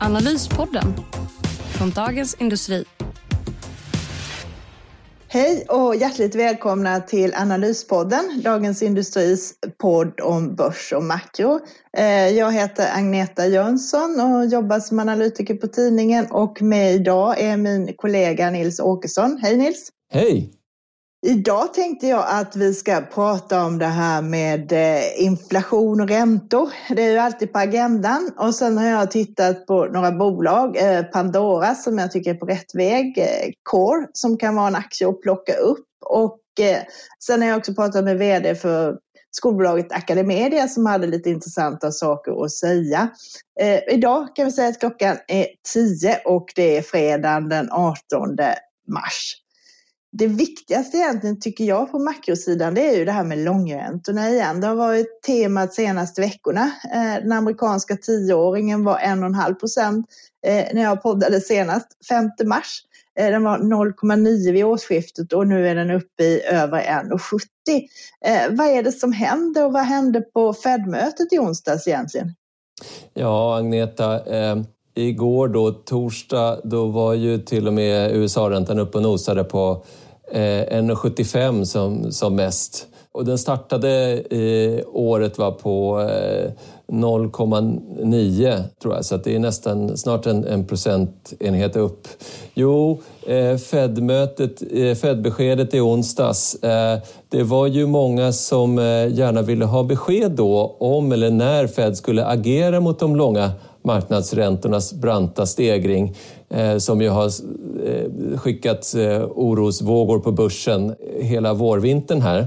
Analyspodden från Dagens Industri. Hej och hjärtligt välkomna till Analyspodden, Dagens Industris podd om börs och makro. Eh, jag heter Agneta Jönsson och jobbar som analytiker på tidningen och med idag är min kollega Nils Åkesson. Hej Nils! Hej! Idag tänkte jag att vi ska prata om det här med eh, inflation och räntor. Det är ju alltid på agendan. Och sen har jag tittat på några bolag. Eh, Pandora som jag tycker är på rätt väg. Eh, Core som kan vara en aktie att plocka upp. Och sen har jag också pratat med vd för skolbolaget Academedia som hade lite intressanta saker att säga. idag kan vi säga att klockan är 10 och det är fredagen den 18 mars det viktigaste egentligen tycker jag på makrosidan det är ju det här med långräntorna igen. Det har varit temat senaste veckorna. Eh, den amerikanska tioåringen var 1,5 procent eh, när jag poddade senast, 5 mars. Eh, den var 0,9 vid årsskiftet och nu är den uppe i över 1,70. Vad är det som händer och vad hände på Fed-mötet i onsdags egentligen? Ja, Agneta, eh, igår då, torsdag, då var ju till och med USA-räntan uppe och nosade på eh, 1,75 som, som mest. Och den startade eh, året var på eh, 0,9 tror jag, så det är nästan snart en, en procentenhet upp. Jo, eh, Fed-mötet, eh, Fed-beskedet i onsdags. Eh, det var ju många som eh, gärna ville ha besked då om eller när Fed skulle agera mot de långa marknadsräntornas branta stegring eh, som ju har eh, skickat eh, orosvågor på börsen hela vårvintern här.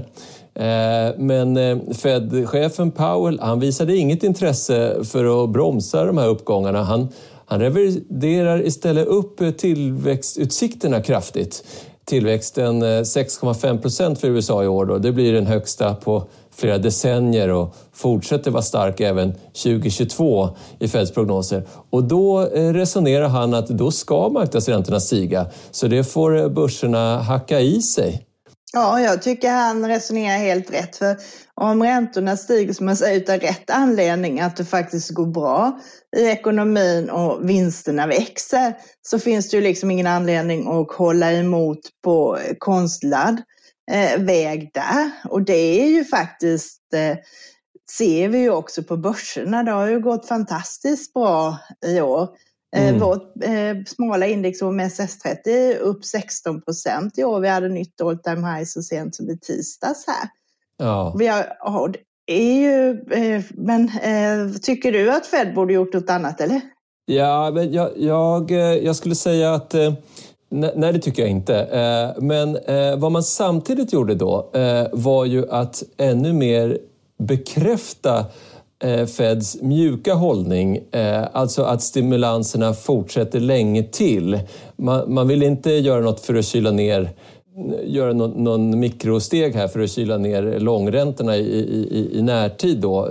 Men Fed-chefen Powell han visade inget intresse för att bromsa de här uppgångarna. Han, han reviderar istället upp tillväxtutsikterna kraftigt. Tillväxten 6,5 procent för USA i år. Då. Det blir den högsta på flera decennier och fortsätter vara stark även 2022 i Feds prognoser. Och då eh, resonerar han att då ska marknadsräntorna stiga, så det får eh, börserna hacka i sig. Ja, jag tycker han resonerar helt rätt. För om räntorna stiger som man säger utan rätt anledning, att det faktiskt går bra i ekonomin och vinsterna växer, så finns det ju liksom ingen anledning att hålla emot på konstlad eh, väg där. Och det är ju faktiskt, eh, ser vi ju också på börserna, det har ju gått fantastiskt bra i år. Eh, mm. Vårt eh, smala index OMSS30 är upp 16 procent i år. Vi hade nytt all time high så sent som i tisdags här. Ja. Vi har, oh, är ju, eh, men eh, tycker du att Fed borde gjort något annat eller? Ja, men jag, jag, eh, jag skulle säga att Nej, det tycker jag inte. Eh, men eh, vad man samtidigt gjorde då eh, var ju att ännu mer bekräfta Feds mjuka hållning, alltså att stimulanserna fortsätter länge till. Man, vill inte göra något för att kyla ner göra någon, någon mikrosteg här för att kyla ner långräntorna i, i, i närtid. Då.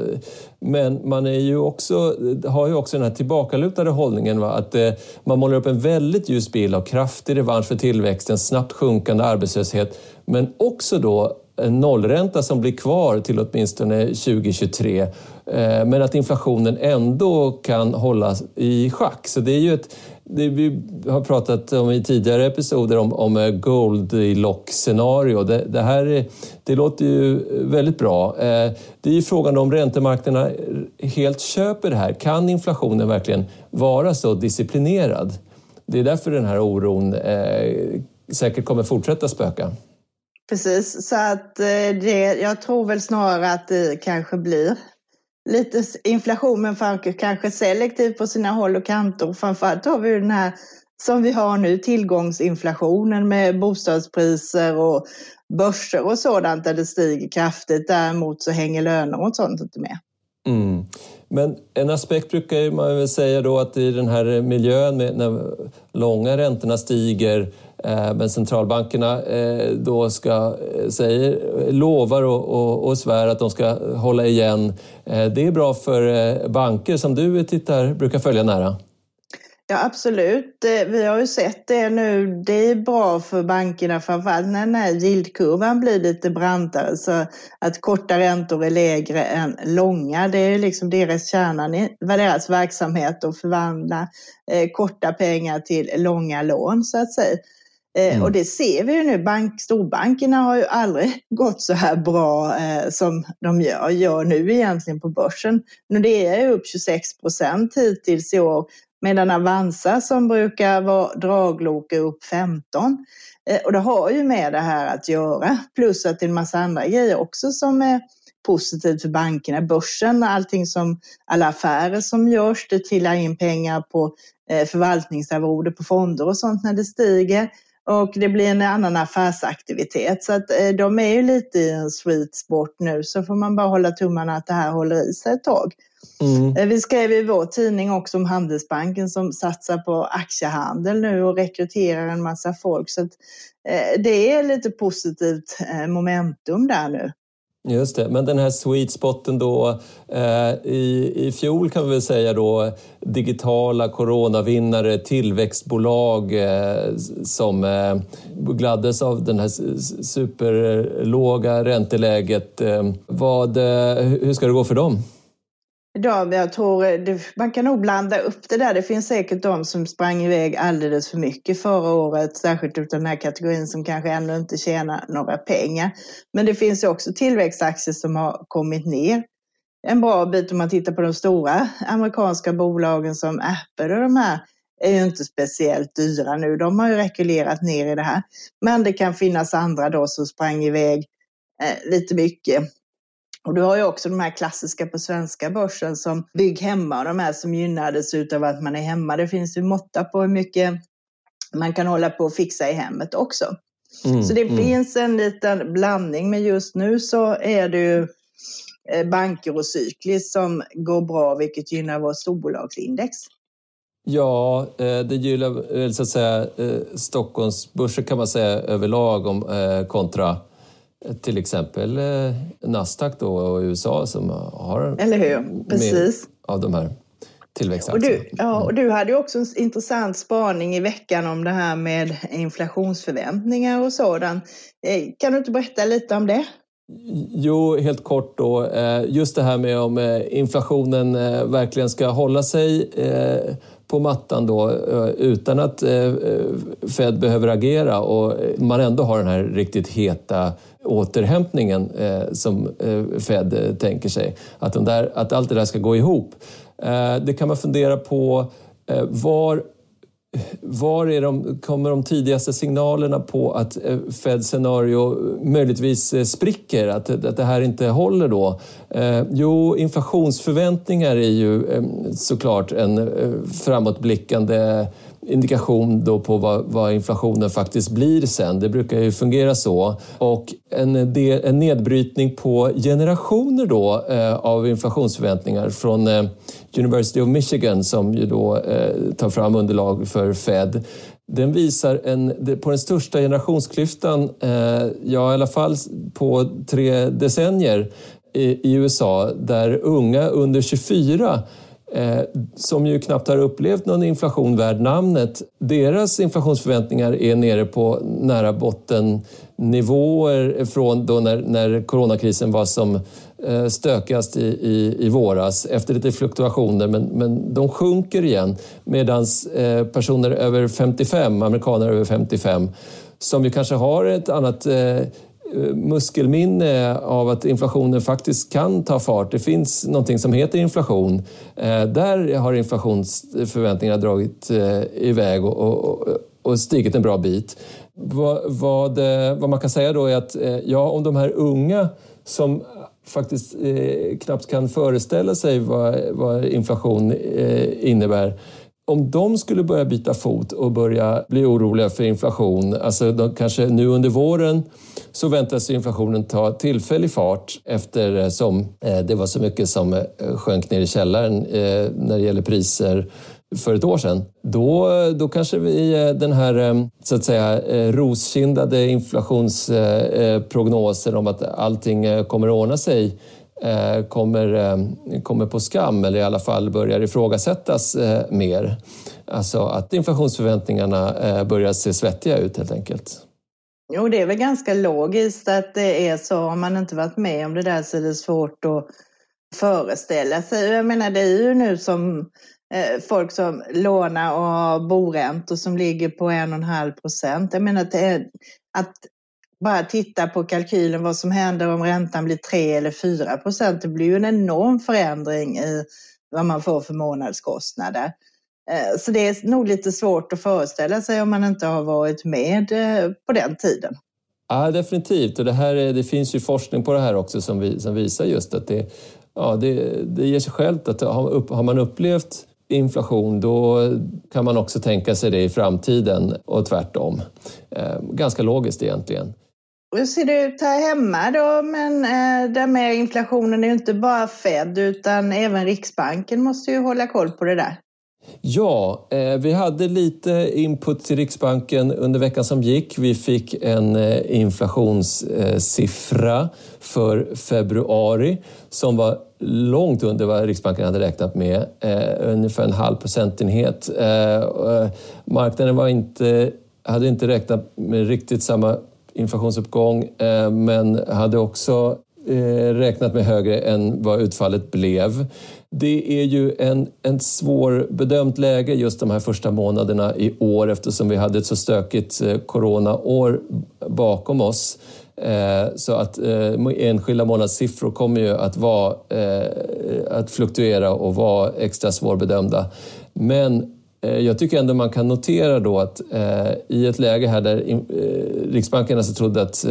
Men man är ju också, har ju också den här tillbakalutade hållningen va? att eh, man målar upp en väldigt ljus bild av kraftig revansch för tillväxten, snabbt sjunkande arbetslöshet men också då en nollränta som blir kvar till åtminstone 2023. Eh, men att inflationen ändå kan hållas i schack. Så det är ju ett, det vi har pratat om i tidigare episoder om, om eh, Goldilocks-scenario. Det, det, här det låter ju väldigt bra. Eh, det är ju frågan om räntemarknaderna helt köper det här. Kan inflationen verkligen vara så disciplinerad? Det är därför den här oron eh, säkert kommer fortsätta spöka. Precis, så att eh, det, jag tror väl snarare att det kanske blir lite inflation men kanske selektivt på sina håll och kanter. Framförallt har vi den här som vi har nu, tillgångsinflationen med bostadspriser och börser och sådant där det stiger kraftigt. Däremot så hänger löner och sånt inte med. Mm. Men en aspekt brukar man väl säga då att i den här miljön med när långa räntorna stiger Eh, men centralbankerna eh, då ska, eh, säger, lovar och, och, och svär att de ska hålla igen. Det är bra för banker som du tittar, brukar följa nära. Ja, absolut. Vi har ju sett det nu. Det är bra för bankerna, framförallt när den här yieldkurvan blir lite brantare. Så att korta räntor är lägre än långa. Det är liksom deras kärnan i deras verksamhet att förvandla korta pengar till långa lån, så att säga. Eh, mm. Och det ser vi ju nu. Bank, storbankerna har ju aldrig gått så här bra eh, som de gör, gör nu egentligen på börsen. Men det är upp 26 procent hittills i år medan Avanza som brukar vara draglok är upp 15. Eh, och det har ju med det här att göra, plus att det är en massa andra grejer också som är positivt för bankerna. Börsen, allting som, alla affärer som görs, det trillar in pengar på eh, förvaltningsarvode på fonder och sånt när det stiger. Och det blir en annan affärsaktivitet. Så att eh, de är ju lite i en sweet spot nu, så får man bara hålla tummarna att det här håller i sig ett tag. Mm. Eh, vi skrev i vår tidning också om Handelsbanken som satsar på aktiehandel nu och rekryterar en massa folk. Så att, eh, det är lite positivt momentum där nu. Just det, men den här sweet spoten då eh, i, i fjol kan vi väl säga då digitala coronavinnare, tillväxtbolag eh, som eh, gladdes av det här superlåga ränteläget. Eh, vad, eh, hur ska det gå för dem? Ja, jag tror eh, det, man kan nog blanda upp det där. Det finns säkert de som sprang iväg alldeles för mycket förra året, särskilt utav den här kategorin som kanske ännu inte tjänar några pengar. Men det finns också tillväxtaktier som har kommit ner en bra bit om man tittar på de stora amerikanska bolagen som Apple och de här är ju inte speciellt dyra nu. De har ju rekylerat ner i det här. Men det kan finnas andra då som sprang iväg eh, lite mycket. Och du har ju också de här klassiska på svenska börsen som Bygg hemma och de här som gynnades av att man är hemma. Det finns ju måtta på hur mycket man kan hålla på och fixa i hemmet också. Mm, så det mm. finns en liten blandning, men just nu så är det ju eh, banker och cykliskt som går bra, vilket gynnar vår storbolagsindex. Ja, eh, det gynnar så att säga eh, Stockholmsbörsen kan man säga överlag om, kontra till exempel eh, Nasdaq då och USA som har Eller hur? Precis. av de här tillväxtaktierna. Och du, ja, och du hade ju också en intressant spaning i veckan om det här med inflationsförväntningar och sådant. Eh, kan du inte berätta lite om det? Jo, helt kort då. Eh, just det här med om inflationen verkligen ska hålla sig på mattan då eh, utan att eh, eh, Fed behöver agera och man ändå har den här riktigt heta återhämtningen som Fed tänker sig. Att, de där, att allt det där ska gå ihop. Det kan man fundera på. Var var är de, kommer de tidigaste signalerna på att eh, Feds scenario möjligtvis eh, spricker, att, att det här inte håller då? Eh, jo, inflationsförväntningar är ju eh, såklart en eh, framåtblickande indikation då på vad, vad, inflationen faktiskt blir sen. Det brukar ju fungera så. Och en, del, en nedbrytning på generationer då eh, av inflationsförväntningar från eh, University of Michigan som ju då eh, tar fram underlag för Fed. Den visar en, på den största generationsklyftan, eh, ja i alla fall på tre decennier i, i USA, där unga under 24 Eh, som ju knappt har upplevt någon inflation värd namnet, deras inflationsförväntningar är nere på nära bottennivåer från då när, när coronakrisen var som eh, stökigast i, i, i våras efter lite fluktuationer. Men, men de sjunker igen medan eh, personer över 55, amerikaner över 55 som ju kanske har ett annat Eh, Eh, muskelminne av att inflationen faktiskt kan ta fart. Det finns någonting som heter inflation. Eh, där har inflationsförväntningarna dragit eh, iväg och, stigit en bra bit. Vad, vad, vad, man kan säga då är att ja, om de här unga som faktiskt knappt kan föreställa sig vad, vad inflation innebär om de skulle börja byta fot och börja bli oroliga för inflation, alltså de, kanske nu under våren så väntas inflationen ta tillfällig fart eftersom eh, eh, det var så mycket som eh, sjönk ner i källaren när det gäller priser för ett år sedan. Då, då kanske vi den här så att säga roskindade inflationsprognosen om att allting kommer att ordna sig Eh, kommer, eh, kommer på skam eller i alla fall börjar ifrågasättas eh, mer. Alltså att inflationsförväntningarna börjar se svettiga ut helt enkelt. Jo, det är väl ganska logiskt att det är så. Har man inte varit med om det där så är det svårt att föreställa sig. Jag menar, det är ju nu som folk som lånar och har boräntor som ligger på en och en halv procent. Jag menar att, är, att bara titta på kalkylen vad som händer om räntan blir 3 eller 4 procent. Det blir ju en enorm förändring i vad man får för månadskostnader. Eh, så det är nog lite svårt att föreställa sig om man inte har varit med eh, på den tiden. Ja, definitivt. Och det, här, det finns ju forskning på det här också som, vi, som visar just att det, ja, det, det ger sig självt att har, har man upplevt inflation då kan man också tänka sig det i framtiden och tvärtom. Eh, ganska logiskt egentligen. Hur ser det ut här hemma då? Men eh, där med inflationen är ju inte bara Fed utan även Riksbanken måste ju hålla koll på det där. Ja, eh, vi hade lite input till Riksbanken under veckan som gick. Vi fick en eh, inflationssiffra eh, för februari som var långt under vad Riksbanken hade räknat med, eh, ungefär en halv procentenhet. Eh, eh, marknaden var inte, hade inte räknat med riktigt samma inflationsuppgång eh, men hade också eh, räknat med högre än vad utfallet blev. Det är ju en, en svårbedömt läge just de här första månaderna i år eftersom vi hade ett så stökigt eh, coronaår bakom oss. Så att enskilda månadssiffror kommer ju att, vara, att fluktuera och vara extra svårbedömda. Men Eh, jag tycker ändå man kan notera då att eh, i ett läge här där eh, Riksbanken alltså trodde att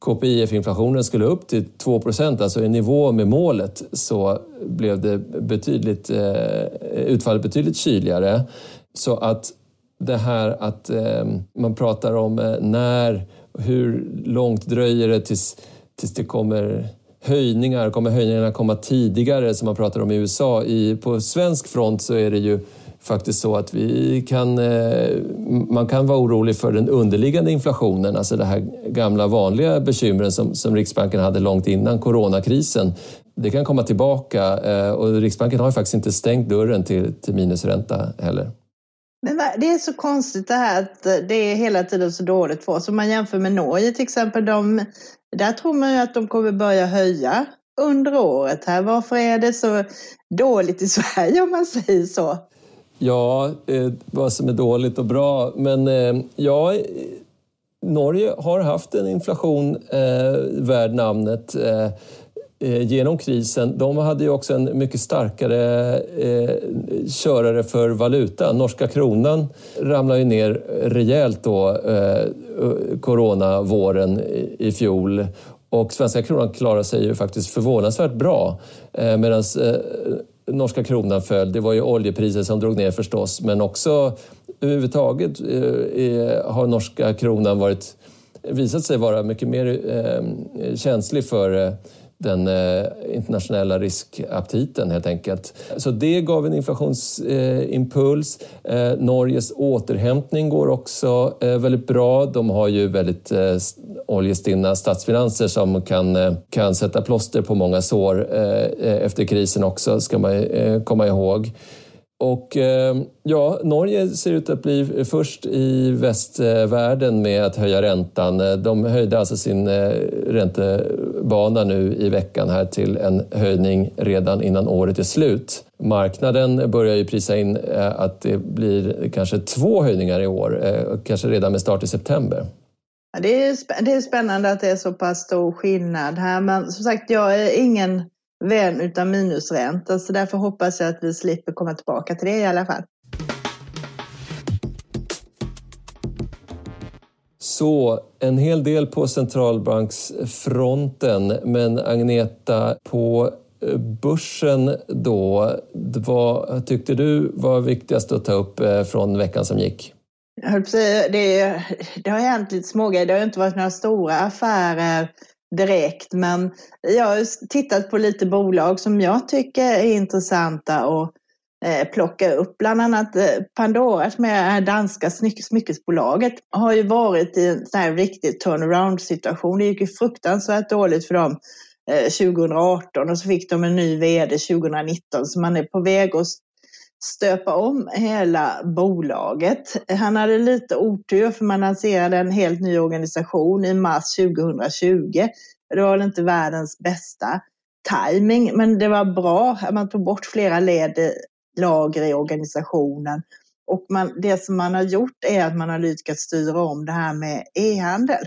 KPIF-inflationen skulle upp till 2% alltså i nivå med målet, så blev det betydligt, eh, utfallet betydligt kyligare. Så att det här att man pratar om när, hur långt dröjer det tills, tills det kommer höjningar? Kommer höjningarna komma tidigare som man pratar om i USA? I, på svensk front så är det ju faktiskt så att vi kan, eh, man kan vara orolig för den underliggande inflationen, alltså det här gamla vanliga bekymren som, som Riksbanken hade långt innan coronakrisen. Det kan komma tillbaka eh, och Riksbanken har faktiskt inte stängt dörren till, till minusränta heller. Men det är så konstigt det här att eh, det är hela tiden så dåligt för oss. Om man jämför med Norge till exempel, de, där tror man ju att de kommer börja höja under året. här. Varför är det så dåligt i Sverige om man säger så? Ja, eh, vad som är dåligt och bra. Men eh, ja, Norge har haft en inflation eh, värd namnet eh, eh, genom krisen. De hade ju också en mycket starkare eh, körare för valuta. Norska kronan ramlade ju ner rejält då eh, coronavåren i, fjol och svenska kronan klarar sig ju faktiskt förvånansvärt bra. Medan norska kronan föll. Det var ju oljepriset som drog ner förstås, men också överhuvudtaget eh, har norska kronan varit, visat sig vara mycket mer eh, känslig för eh, den eh, internationella riskaptiten helt enkelt. Så det gav en inflationsimpuls. Eh, Norges återhämtning går också eh, väldigt bra. De har ju väldigt oljestinna statsfinanser som kan, kan sätta plåster på många sår efter krisen också, ska man komma ihåg. Och eh, ja, Norge ser ut att bli först i västvärlden med att höja räntan. De höjde alltså sin eh, räntebana nu i veckan här till en höjning redan innan året är slut. Marknaden börjar ju prisa in eh, att det blir kanske två höjningar i år, kanske redan med start i september. Det är, det är spännande att det är så pass stor skillnad här, men som sagt, jag är ingen vän utav minusränta. Så därför hoppas jag att vi slipper komma tillbaka till det i alla fall. Så en hel del på centralbanksfronten, men Agneta, på börsen då, vad tyckte du var viktigast att ta upp från veckan som gick? Det, det har hänt lite smågrejer. Det har inte varit några stora affärer direkt, men jag har tittat på lite bolag som jag tycker är intressanta och eh, plocka upp. Bland annat eh, Pandora som är danska smyckesbolaget har ju varit i en sån här riktig turnaround situation. Det gick ju fruktansvärt dåligt för dem eh, 2018 och så fick de en ny vd 2019 så man är på väg att stöpa om hela bolaget. Han hade lite otur för man lanserade en helt ny organisation i mars 2020. Det var väl inte världens bästa timing, men det var bra. Man tog bort flera led lager i organisationen. Och man, det som man har gjort är att man har lyckats styra om det här med e-handel.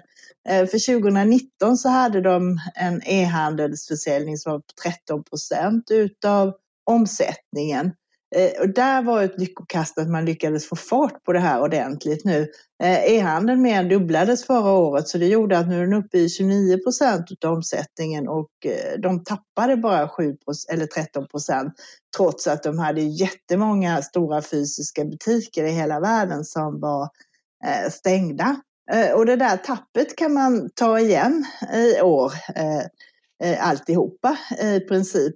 Eh, för 2019 så hade de en e-handelsförsäljning som var på 13 procent utav omsättningen. Eh, och där var ett lyckokast att man lyckades få fart på det här ordentligt nu. Eh, e-handeln mer än dubblades förra året så det gjorde att nu är den uppe i 29 procent av omsättningen och eh, de tappade bara 7 eller 13 procent trots att de hade jättemånga stora fysiska butiker i hela världen som var eh, stängda. Eh, och det där tappet kan man ta igen i år alltihopa i princip.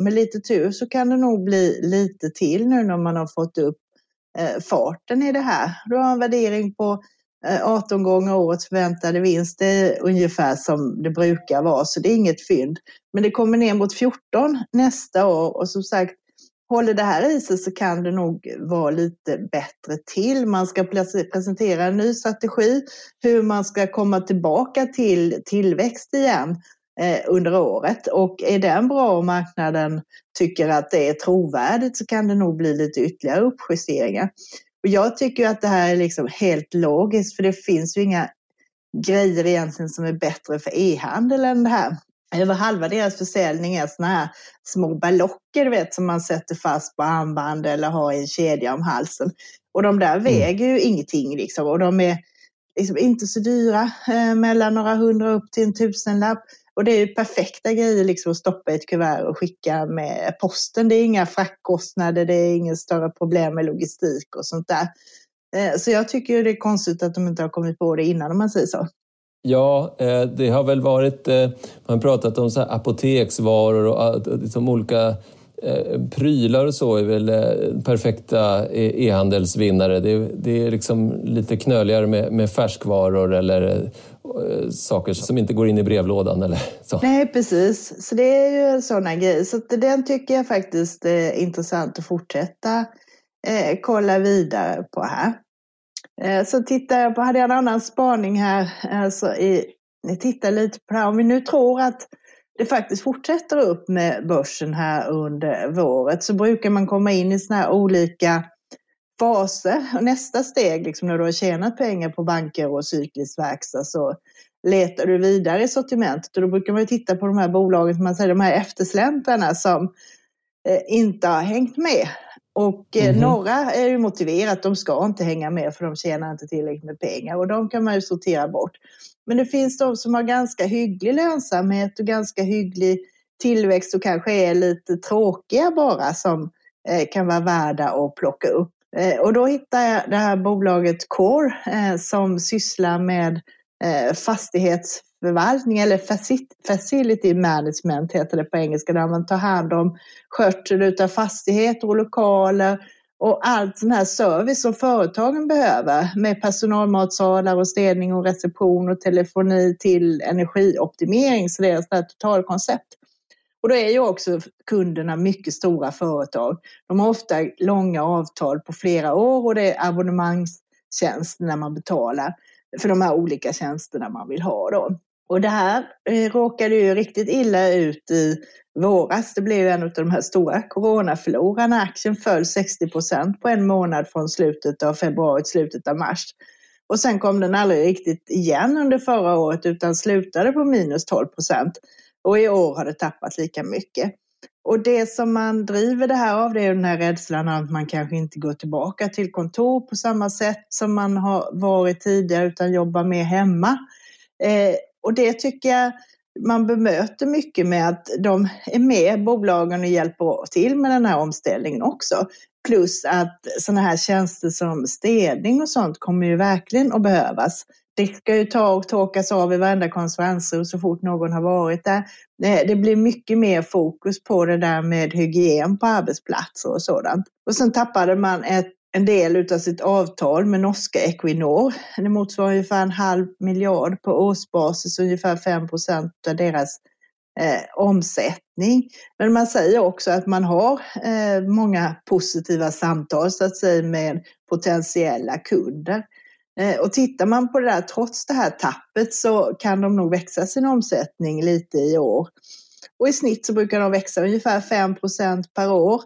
med lite tur så kan det nog bli lite till nu när man har fått upp eh, farten i det här. Du har en värdering på eh, 18 gånger årets förväntade vinst. Det är ungefär som det brukar vara, så det är inget fynd. Men det kommer ner mot 14 nästa år och som sagt, håller det här i sig så kan det nog vara lite bättre till. Man ska presentera en ny strategi, hur man ska komma tillbaka till tillväxt igen. Eh, under året. Och är den bra och marknaden tycker att det är trovärdigt så kan det nog bli lite ytterligare uppjusteringar. Och jag tycker att det här är liksom helt logiskt för det finns ju inga grejer egentligen som är bättre för e-handel än det här. Över halva deras försäljning är såna här små ballocker vet, som man sätter fast på armband eller har i en kedja om halsen. Och de där mm. väger ju ingenting liksom, och de är liksom inte så dyra, eh, mellan några hundra upp till en tusenlapp. Och det är ju perfekta grejer liksom att stoppa i ett kuvert och skicka med posten. Det är inga fraktkostnader, det är inga större problem med logistik och sånt där. Eh, så jag tycker det är konstigt att de inte har kommit på det innan om man säger så. Ja, eh, det har väl varit, eh, man har pratat om så apoteksvaror och liksom olika prylar och så är väl perfekta e-, e-handelsvinnare. Det, är liksom lite knöligare med, med färskvaror eller Eh, saker som inte går in i brevlådan eller så. Nej, precis. Så det är ju sådana grejer. Så den tycker jag faktiskt är intressant att fortsätta eh, kolla vidare på här. Eh, så tittar jag på, hade jag en annan spaning här, alltså i, jag tittar lite på det här. Om vi nu tror att det faktiskt fortsätter upp med börsen här under våret så brukar man komma in i såna här olika faser. Och nästa steg, liksom när du har tjänat pengar på banker och cyklisk verkstad, så letar du vidare i sortimentet. Och då brukar man titta på de här bolagen, som man säger, de här eftersläntrarna som eh, inte har hängt med. Och mm. några är ju motiverat, de ska inte hänga med för de tjänar inte tillräckligt med pengar och de kan man ju sortera bort. Men det finns de som har ganska hygglig lönsamhet och ganska hygglig tillväxt och kanske är lite tråkiga bara som eh, kan vara värda att plocka upp. Eh, och då hittade jag det här bolaget Core eh, som sysslar med eh, fastighetsförvaltning eller facility management heter det på engelska, där man tar hand om skötsel av fastigheter och lokaler och allt sån här service som företagen behöver med personalmatsalar och städning och reception och telefoni till energioptimering. Så det är ett totalkoncept. Och då är ju också kunderna mycket stora företag. De har ofta långa avtal på flera år och det är abonnemangstjänst när man betalar för de här olika tjänsterna man vill ha. Då. Och det här eh, råkade ju riktigt illa ut i våras. Det blev en av de här stora coronaförlorarna. Aktien föll 60 procent på en månad från slutet av februari till slutet av mars. Och sen kom den aldrig riktigt igen under förra året utan slutade på minus 12 procent. Och i år har det tappat lika mycket. Och det som man driver det här av det är den här rädslan att man kanske inte går tillbaka till kontor på samma sätt som man har varit tidigare utan jobbar mer hemma. Eh, och det tycker jag man bemöter mycket med att de är med, bolagen, och hjälper till med den här omställningen också. Plus att sådana här tjänster som städning och sånt kommer ju verkligen att behövas. Det ska ju ta och torkas av i varenda konferensrum så fort någon har varit där. Det blir mycket mer fokus på det där med hygien på arbetsplatser och sådant. Och sen tappade man ett en del av sitt avtal med norska Equinor. Det motsvarar ungefär en halv miljard på årsbasis, ungefär 5 procent av deras eh, omsättning. Men man säger också att man har eh, många positiva samtal så att säga med potentiella kunder. Eh, och tittar man på det där, trots det här tappet så kan de nog växa sin omsättning lite i år. Och i snitt så brukar de växa ungefär 5 per år.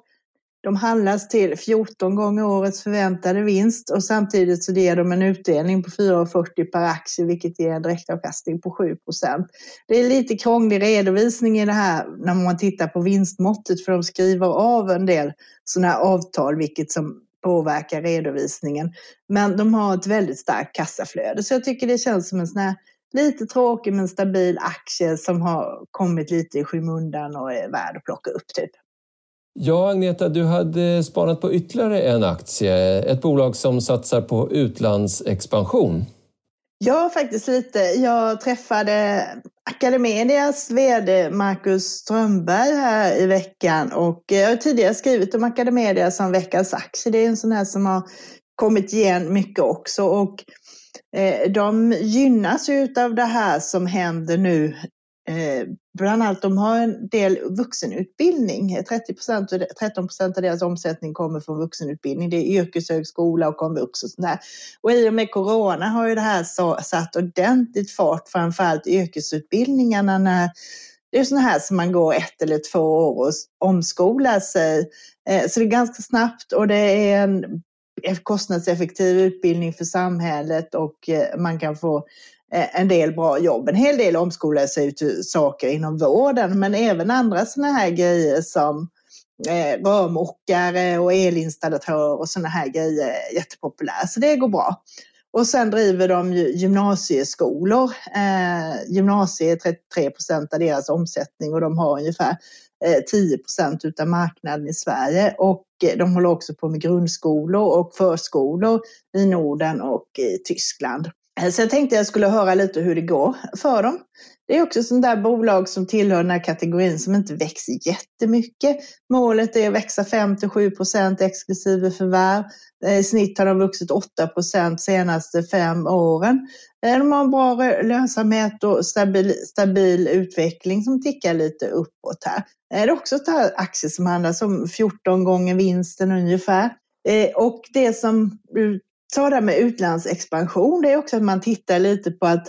De handlas till 14 gånger årets förväntade vinst och samtidigt så ger de en utdelning på 4,40 per aktie vilket ger en direktavkastning på 7% Det är lite krånglig redovisning i det här när man tittar på vinstmåttet för de skriver av en del sådana här avtal vilket som påverkar redovisningen. Men de har ett väldigt starkt kassaflöde så jag tycker det känns som en sån här lite tråkig men stabil aktie som har kommit lite i skymundan och är värd att plocka upp typ. Ja, Agneta, du hade spanat på ytterligare en aktie. Ett bolag som satsar på utlandsexpansion. Ja, faktiskt lite. Jag träffade Academedias VD Marcus Strömberg här i veckan och jag har tidigare skrivit om Academedia som veckans aktie. Det är en sån här som har kommit igen mycket också och eh, de gynnas av det här som händer nu Eh, bland annat, de har en del vuxenutbildning. 30 13 procent av deras omsättning kommer från vuxenutbildning. Det är yrkeshögskola och komvux och sånt Och i och med corona har ju det här satt ordentligt fart, framförallt yrkesutbildningarna när det är sådana här som man går ett eller två år och omskolar sig. Eh, så det är ganska snabbt och det är en kostnadseffektiv utbildning för samhället och eh, man kan få Eh, en del bra jobb. En hel del omskolar sig till saker inom vården men även andra sådana här grejer som eh, rörmokare och elinstallatör och sådana här grejer är jättepopulära, Så det går bra. Och sen driver de gymnasieskolor. Eh, gymnasiet är 33 procent av deras omsättning och de har ungefär 10 procent utav marknaden i Sverige. Och de håller också på med grundskolor och förskolor i Norden och i Tyskland. Eh, Sen jag tänkte jag skulle höra lite hur det går för dem. Det är också sånt där bolag som tillhör den här kategorin som inte växer jättemycket. Målet är att växa 5 7 procent exklusive förvärv. Eh, I snitt har de vuxit 8 procent senaste fem åren. Eh, de har en bra lönsamhet och stabil, stabil utveckling som tickar lite uppåt här. Det är också ett aktier som handlas om 14 gånger vinsten ungefär. Och det som ta det med utlandsexpansion, det är också att man tittar lite på att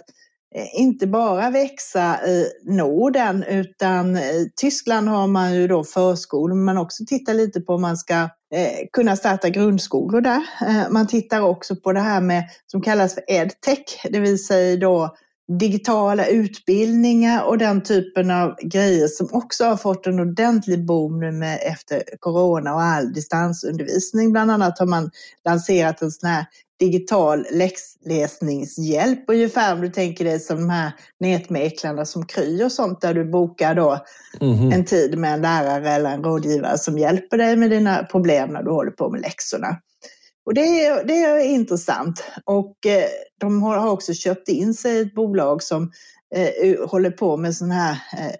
eh, inte bara växa i Norden utan i Tyskland har man ju då förskolor men man också tittar lite på om man ska eh, kunna starta grundskolor där. Man tittar också på det här med som kallas för edtech, det vill säga då digitala utbildningar och den typen av grejer som också har fått en ordentlig boom nu med efter corona och all distansundervisning. Bland annat har man lanserat en sån här digital läxläsningshjälp ungefär om du tänker dig som de här nätmäklarna som Kry och sånt där du bokar då mm en tid med en lärare eller en rådgivare som hjälper dig med dina problem när du håller på med läxorna. Och det är, det är intressant. Och eh, de har också köpt in sig i ett bolag som eh, håller på med sådana här eh,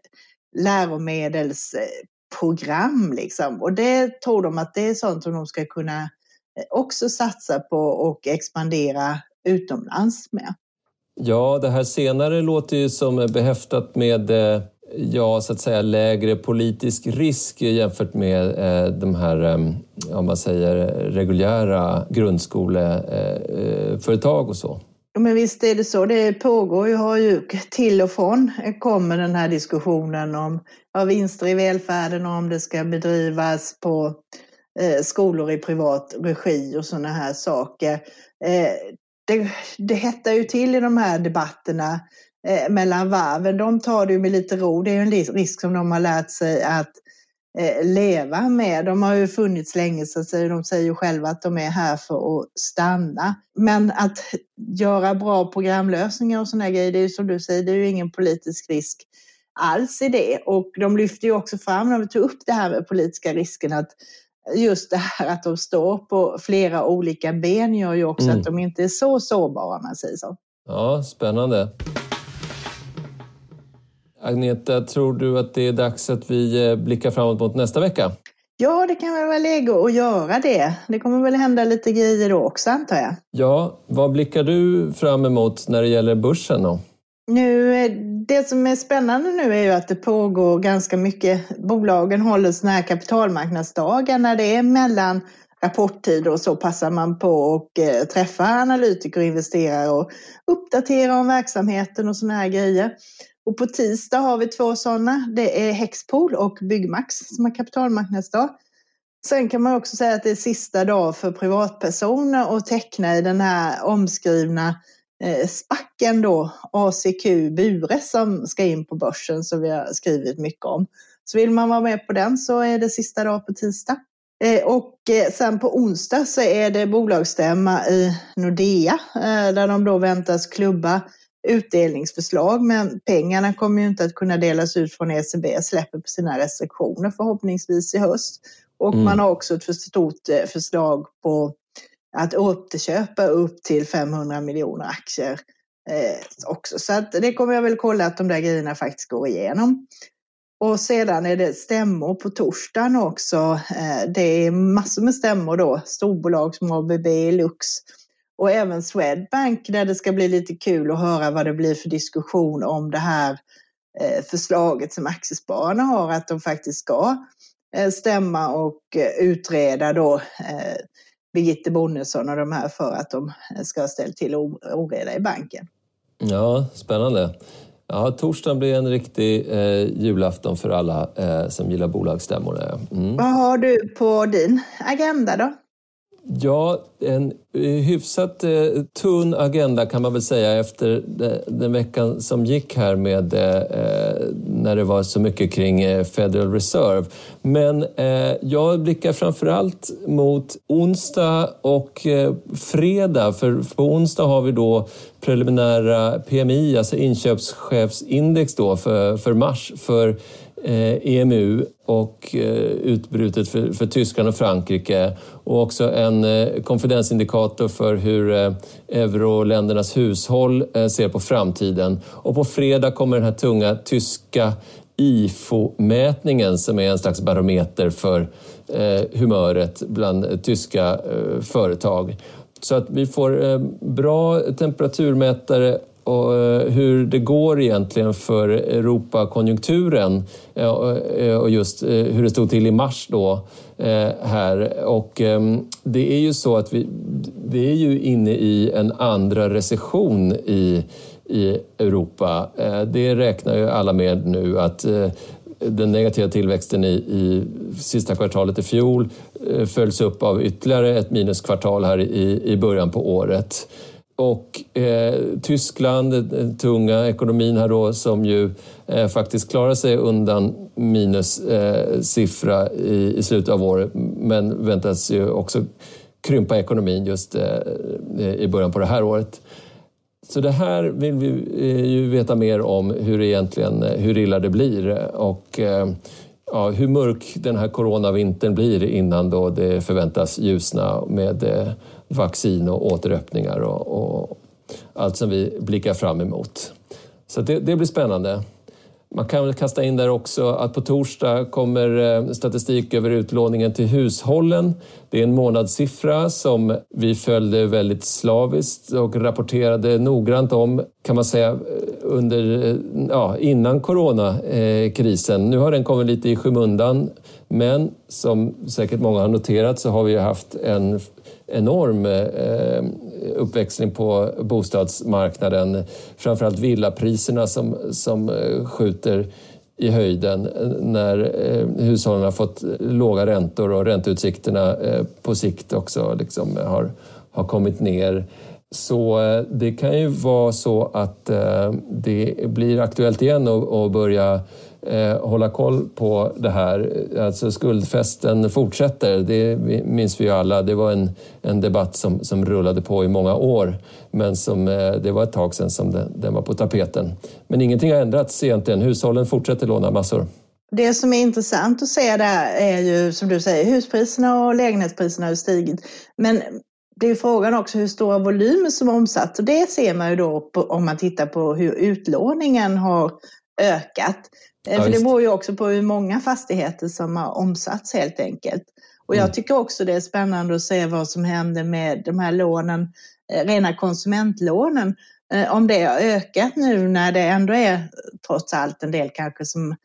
läromedelsprogram. Liksom. Och det tror de att det är sånt som de ska kunna också satsa på och expandera utomlands med. Ja, det här senare låter ju som behäftat med ja, så att säga lägre politisk risk jämfört med eh, de här, eh, om man säger reguljära grundskoleföretag eh, och så? Men visst är det så. Det pågår ju, har ju till och från eh, kommer den här diskussionen om ja, vinster i välfärden och om det ska bedrivas på eh, skolor i privat regi och sådana här saker. Eh, det, det hettar ju till i de här debatterna eh, mellan varven. De tar det ju med lite ro. Det är en risk som de har lärt sig att Eh, leva med. De har ju funnits länge så de säger ju själva att de är här för att stanna. Men att göra bra programlösningar och sådana grejer, det är ju som du säger, det är ju ingen politisk risk alls i det. Och de lyfter ju också fram, när vi tog upp det här med politiska risken, att just det här att de står på flera olika ben gör ju också mm. att de inte är så sårbara om man säger så. Ja, spännande. Agneta, tror du att det är dags att vi eh, blickar framåt mot nästa vecka? Ja, det kan väl vara läge att göra det. Det kommer väl hända lite grejer då också antar jag. Ja, vad blickar du fram emot när det gäller börsen då? Nu, eh, det som är spännande nu är ju att det pågår ganska mycket. Bolagen håller sådana här kapitalmarknadsdagar när det är mellan rapporttider och så passar man på att eh, träffa analytiker och investerare och uppdatera om verksamheten och sådana här grejer. Och på tisdag har vi två sådana. Det är Hexpol och Byggmax som har kapitalmarknadsdag. Sen kan man också säga att det är sista dag för privatpersoner att teckna i den här omskrivna eh, spacken då, ACQ Bure som ska in på börsen som vi har skrivit mycket om. Så vill man vara med på den så är det sista dag på tisdag. Eh, och eh, sen på onsdag så är det bolagsstämma i Nordea eh, där de då väntas klubba utdelningsförslag, men pengarna kommer ju inte att kunna delas ut från ECB, släpper på sina restriktioner förhoppningsvis i höst. Och mm. man har också ett för stort eh, förslag på att återköpa upp till 500 miljoner aktier eh, också. Så att det kommer jag väl kolla att de där grejerna faktiskt går igenom. Och sedan är det stämmor på torsdagen också. Eh, det är massor med stämmor då, storbolag som ABB, Lux, och även Swedbank där det ska bli lite kul att höra vad det blir för diskussion om det här eh, förslaget som aktiespararna har att de faktiskt ska eh, stämma och eh, utreda då Birgitte Bonnesson och de här för att de ska ha ställt till oreda i banken. Ja, spännande. Ja, torsdagen blir en riktig eh, julafton för alla eh, som gillar bolagsstämmor. Mm. Vad har du på din agenda då? Ja, en eh, hyfsat eh, tunn agenda kan man väl säga efter den veckan som gick här med eh, eh, när det var så mycket kring eh, Federal Reserve. Men eh, jag blickar framförallt mot onsdag och eh, fredag. För på onsdag har vi då preliminära PMI, alltså inköpschefsindex då för, för mars för Eh, EMU och eh, utbrutet för, för Tyskland och Frankrike och också en eh, konfidensindikator för hur euroländernas hushåll ser på framtiden. Och på fredag kommer den här tunga tyska IFO-mätningen som är en slags barometer för humöret bland tyska företag. Så att vi får bra temperaturmätare och eh, hur det går egentligen för Europakonjunkturen eh, eh, och just hur det stod till i mars då här. Och ehm, det är ju så att vi, vi är ju inne i en andra recession i, i Europa. Det räknar ju alla med nu att den negativa tillväxten i, i sista kvartalet i fjol följs upp av ytterligare ett minuskvartal här i, i början på året. Och eh, Tyskland, den tunga ekonomin här då, som ju eh, faktiskt klarar sig undan minussiffra eh, i, i slutet av året, men väntas ju också krympa ekonomin just eh, eh, i början på det här året. Så det här vill vi eh, ju veta mer om, hur, egentligen, eh, hur illa det blir och ja, hur mörk den här coronavintern blir innan då det förväntas ljusna med eh, vaccin och återöppningar och, och allt som vi blickar fram emot. Så det, det blir spännande. Man kan kasta in där också att på torsdag kommer eh, statistik över utlåningen till hushållen. Det är en månadssiffra som vi följde väldigt slaviskt och rapporterade noggrant om, kan man säga, eh, under, eh, ja, innan coronakrisen. Nu har den kommit lite i skymundan, men som säkert många har noterat så har vi haft en enorm eh, uppväxling på bostadsmarknaden. Framförallt villapriserna som, som eh, skjuter i höjden eh, när eh, hushållen har fått låga räntor och ränteutsikterna på sikt också liksom har, har kommit ner. Så eh, det kan ju vara så att eh, det blir aktuellt igen att börja eh, hålla koll på det här. Alltså skuldfesten fortsätter, det minns vi ju alla. Det var en, en debatt som, som rullade på i många år men som, det var ett tag sedan som den, den var på tapeten. Men ingenting har ändrats egentligen. Hushållen fortsätter låna massor. Det som är intressant att se där är ju som du säger, huspriserna och lägenhetspriserna har stigit. Men det är frågan också hur stora volymer som omsatts och det ser man ju då på, om man tittar på hur utlåningen har ökat. Ja, För det beror ju också på hur många fastigheter som har omsatts helt enkelt. Och jag mm. tycker också det är spännande att se vad som händer med de här lånen, eh, rena konsumentlånen. Eh, om det har ökat nu när det ändå är trots allt en del kanske som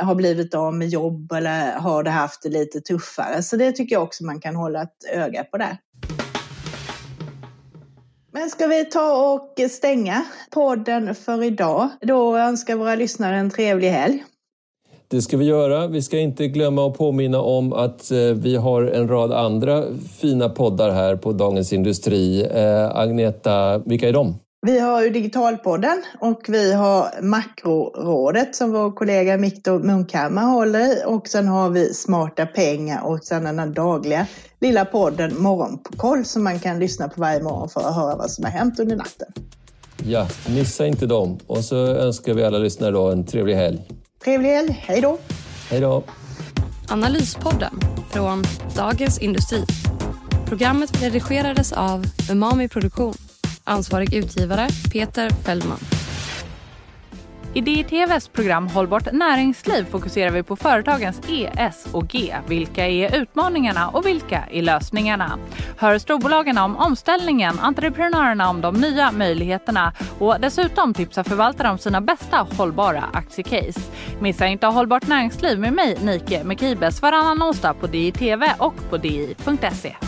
har blivit av med jobb eller har det haft det lite tuffare. Så det tycker jag också man kan hålla ett öga på där. Men ska vi ta och stänga podden för idag? Då önskar våra lyssnare en trevlig helg. Det ska vi göra. Vi ska inte glömma att påminna om att eh, vi har en rad andra fina poddar här på Dagens Industri. Eh, Agneta, vilka är de? Vi har ju Digitalpodden och vi har Makrorådet som vår kollega Miktor Munkhammar håller i och sen har vi Smarta pengar och sen den här dagliga lilla podden Morgonkoll som man kan lyssna på varje morgon för att höra vad som har hänt under natten. Ja, missa inte dem och så önskar vi alla lyssnare då en trevlig helg. Trevlig helg, hej då! Hej då! Analyspodden från Dagens Industri. Programmet redigerades av Umami Produktion Ansvarig utgivare Peter Fellman. I DITVs program Hållbart näringsliv fokuserar vi på företagens E, S och G. Vilka är utmaningarna och vilka är lösningarna? Hör storbolagen om omställningen, entreprenörerna om de nya möjligheterna och dessutom tipsar förvaltare om sina bästa hållbara aktiecase. Missa inte Hållbart näringsliv med mig, Nike Mekibes, varannan onsdag på DITV och på di.se.